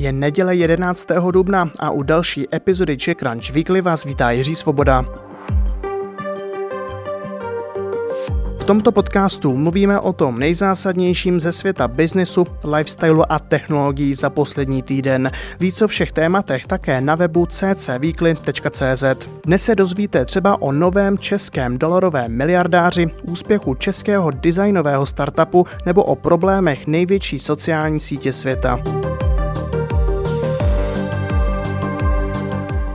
Je neděle 11. dubna a u další epizody Czech Crunch Weekly vás vítá Jiří Svoboda. V tomto podcastu mluvíme o tom nejzásadnějším ze světa biznesu, lifestylu a technologií za poslední týden. Víc o všech tématech také na webu ccweekly.cz. Dnes se dozvíte třeba o novém českém dolarovém miliardáři, úspěchu českého designového startupu nebo o problémech největší sociální sítě světa.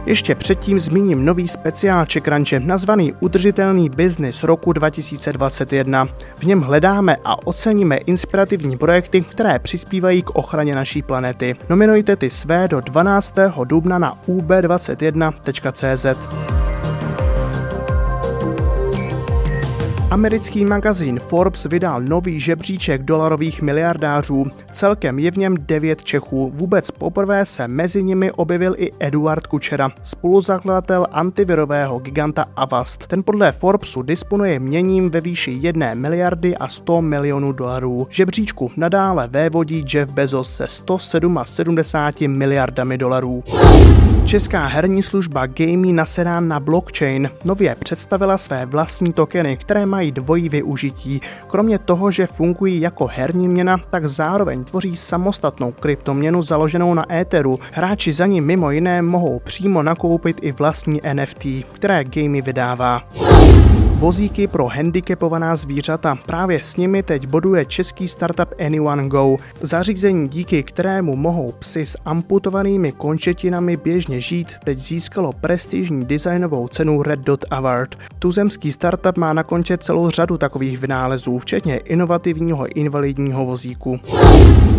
Ještě předtím zmíním nový speciál Čekranče nazvaný Udržitelný biznis roku 2021. V něm hledáme a oceníme inspirativní projekty, které přispívají k ochraně naší planety. Nominujte ty své do 12. dubna na ub21.cz. Americký magazín Forbes vydal nový žebříček dolarových miliardářů. Celkem je v něm devět Čechů. Vůbec poprvé se mezi nimi objevil i Eduard Kučera, spoluzakladatel antivirového giganta Avast. Ten podle Forbesu disponuje měním ve výši 1 miliardy a 100 milionů dolarů. Žebříčku nadále vévodí Jeff Bezos se 177 miliardami dolarů. Česká herní služba Gamey nasedá na blockchain nově představila své vlastní tokeny, které mají dvojí využití. Kromě toho, že fungují jako herní měna, tak zároveň tvoří samostatnou kryptoměnu založenou na Etheru. Hráči za ní mimo jiné mohou přímo nakoupit i vlastní NFT, které Gamey vydává. Vozíky pro handicapovaná zvířata. Právě s nimi teď boduje český startup Anyone Go. Zařízení, díky kterému mohou psy s amputovanými končetinami běžně žít, teď získalo prestižní designovou cenu Red Dot Award. Tuzemský startup má na konče celou řadu takových vynálezů, včetně inovativního invalidního vozíku.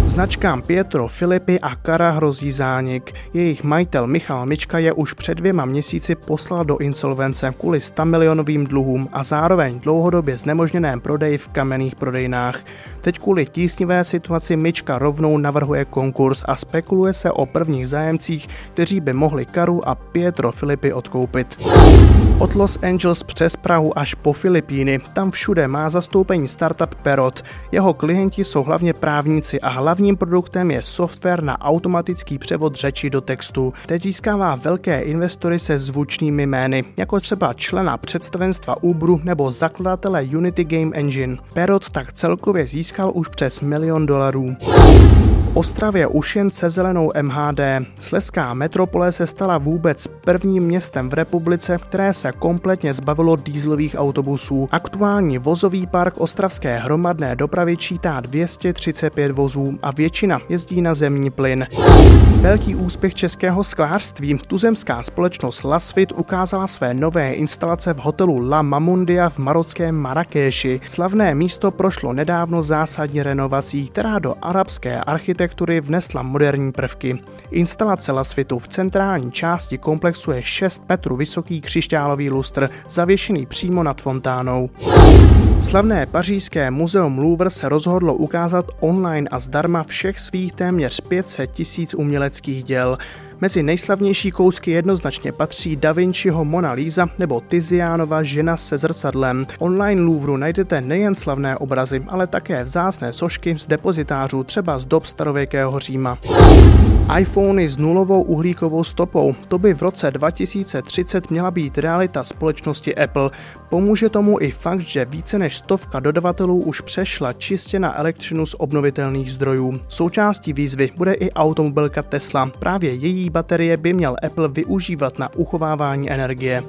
Značkám Pietro, Filipy a Kara hrozí zánik. Jejich majitel Michal Mička je už před dvěma měsíci poslal do insolvence kvůli 100 milionovým dluhům a zároveň dlouhodobě znemožněném prodeji v kamenných prodejnách. Teď kvůli tísnivé situaci Mička rovnou navrhuje konkurs a spekuluje se o prvních zájemcích, kteří by mohli Karu a Pietro Filipy odkoupit. Od Los Angeles přes Prahu až po Filipíny, tam všude má zastoupení startup Perot. Jeho klienti jsou hlavně právníci a hlavním produktem je software na automatický převod řeči do textu. Teď získává velké investory se zvučnými jmény, jako třeba člena představenstva Uberu nebo zakladatele Unity Game Engine. Perot tak celkově získal už přes milion dolarů. Ostravě už jen se zelenou MHD. Sleská metropole se stala vůbec prvním městem v republice, které se kompletně zbavilo dýzlových autobusů. Aktuální vozový park ostravské hromadné dopravy čítá 235 vozů a většina jezdí na zemní plyn. Velký úspěch českého sklářství. Tuzemská společnost Lasfit ukázala své nové instalace v hotelu La Mamundia v marockém Marrakeši. Slavné místo prošlo nedávno zásadní renovací, která do arabské architektury vnesla moderní prvky. Instalace Lasfitu v centrální části komplexu je 6 metrů vysoký křišťálový lustr, zavěšený přímo nad fontánou. Slavné pařížské muzeum Louvre se rozhodlo ukázat online a zdarma všech svých téměř 500 tisíc uměleckých děl. Mezi nejslavnější kousky jednoznačně patří Da Vinciho Mona Lisa nebo Tizianova žena se zrcadlem. Online Louvru najdete nejen slavné obrazy, ale také vzácné sošky z depozitářů třeba z dob starověkého Říma. iPhony s nulovou uhlíkovou stopou. To by v roce 2030 měla být realita společnosti Apple. Pomůže tomu i fakt, že více než stovka dodavatelů už přešla čistě na elektřinu z obnovitelných zdrojů. Součástí výzvy bude i automobilka Tesla. Právě její baterie by měl Apple využívat na uchovávání energie.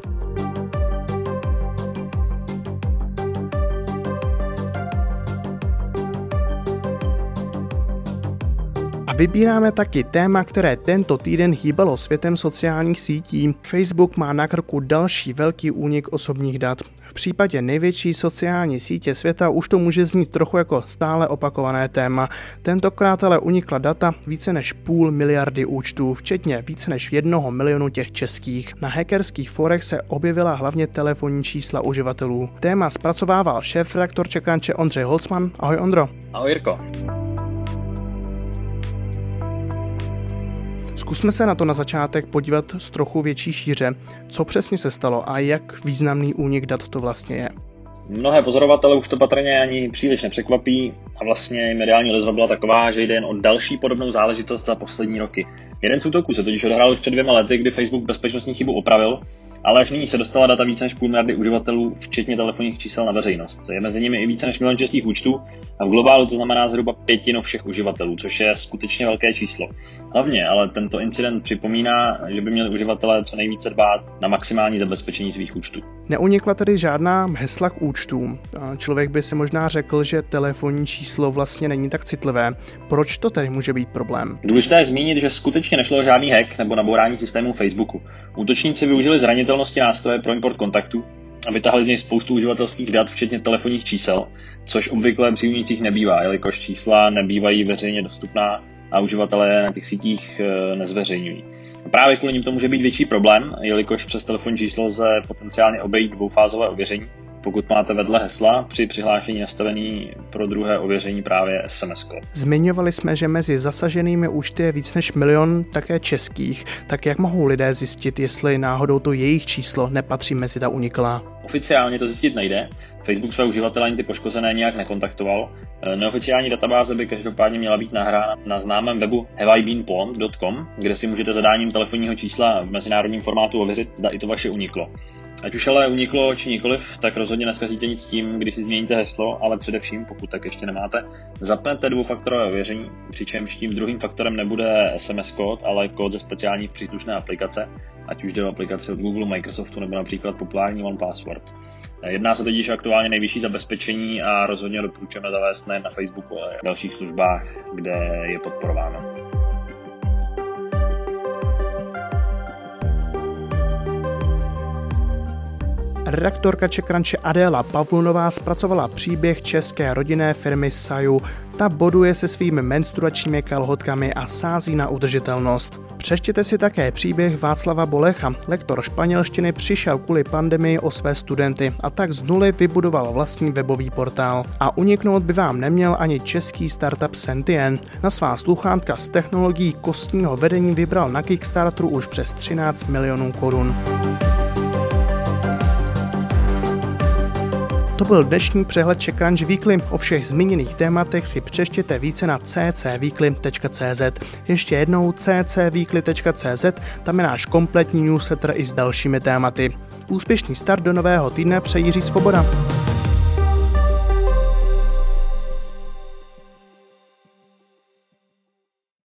Vybíráme taky téma, které tento týden hýbalo světem sociálních sítí. Facebook má na krku další velký únik osobních dat případě největší sociální sítě světa už to může znít trochu jako stále opakované téma. Tentokrát ale unikla data více než půl miliardy účtů, včetně více než jednoho milionu těch českých. Na hackerských forech se objevila hlavně telefonní čísla uživatelů. Téma zpracovával šéf-redaktor Čekanče Ondřej Holcman. Ahoj Ondro. Ahoj Jirko. Zkusme se na to na začátek podívat z trochu větší šíře. Co přesně se stalo a jak významný únik dat to vlastně je? Mnohé pozorovatele už to patrně ani příliš nepřekvapí a vlastně mediální odezva byla taková, že jde jen o další podobnou záležitost za poslední roky. Jeden z útoků se totiž odehrál už před dvěma lety, kdy Facebook bezpečnostní chybu opravil ale až nyní se dostala data více než půl miliardy uživatelů, včetně telefonních čísel na veřejnost. Je mezi nimi i více než milion českých účtů a v globálu to znamená zhruba pětinu všech uživatelů, což je skutečně velké číslo. Hlavně ale tento incident připomíná, že by měli uživatelé co nejvíce dbát na maximální zabezpečení svých účtů. Neunikla tedy žádná hesla k účtům. Člověk by si možná řekl, že telefonní číslo vlastně není tak citlivé. Proč to tedy může být problém? Důležité je zmínit, že skutečně nešlo o žádný hack nebo nabourání systému Facebooku. Útočníci využili zranitelnosti nástroje pro import kontaktů a vytáhli z něj spoustu uživatelských dat, včetně telefonních čísel, což obvykle při nebývá, jelikož čísla nebývají veřejně dostupná a uživatelé na těch sítích eh, nezveřejňují. A právě kvůli nim to může být větší problém, jelikož přes telefonní číslo lze potenciálně obejít dvoufázové ověření, pokud máte vedle hesla při přihlášení nastavený pro druhé ověření právě SMS kód. Zmiňovali jsme, že mezi zasaženými účty je víc než milion také českých, tak jak mohou lidé zjistit, jestli náhodou to jejich číslo nepatří mezi ta uniklá? Oficiálně to zjistit nejde, Facebook své uživatele ani ty poškozené nějak nekontaktoval. E, neoficiální databáze by každopádně měla být nahrána na známém webu haveibeenpawned.com, kde si můžete zadáním telefonního čísla v mezinárodním formátu ověřit, zda i to vaše uniklo. Ať už ale uniklo či nikoliv, tak rozhodně neskazíte nic tím, když si změníte heslo, ale především, pokud tak ještě nemáte, zapnete dvoufaktorové ověření, přičemž tím druhým faktorem nebude SMS kód, ale kód ze speciální příslušné aplikace, ať už jde o aplikaci od Google, Microsoftu nebo například populární One Password. Jedná se totiž aktuálně nejvyšší zabezpečení a rozhodně doporučujeme zavést nejen na Facebooku, ale i dalších službách, kde je podporováno. Redaktorka Čekranče Adéla Pavlunová zpracovala příběh české rodinné firmy Saju. Ta boduje se svými menstruačními kalhotkami a sází na udržitelnost. Přeštěte si také příběh Václava Bolecha. Lektor španělštiny přišel kvůli pandemii o své studenty a tak z nuly vybudoval vlastní webový portál. A uniknout by vám neměl ani český startup Sentien. Na svá sluchátka z technologií kostního vedení vybral na Kickstarteru už přes 13 milionů korun. To byl dnešní přehled Crunch Weekly. O všech zmíněných tématech si přeštěte více na ccweekly.cz. Ještě jednou ccweekly.cz, tam je náš kompletní newsletter i s dalšími tématy. Úspěšný start do nového týdne přeji Jiří Svoboda.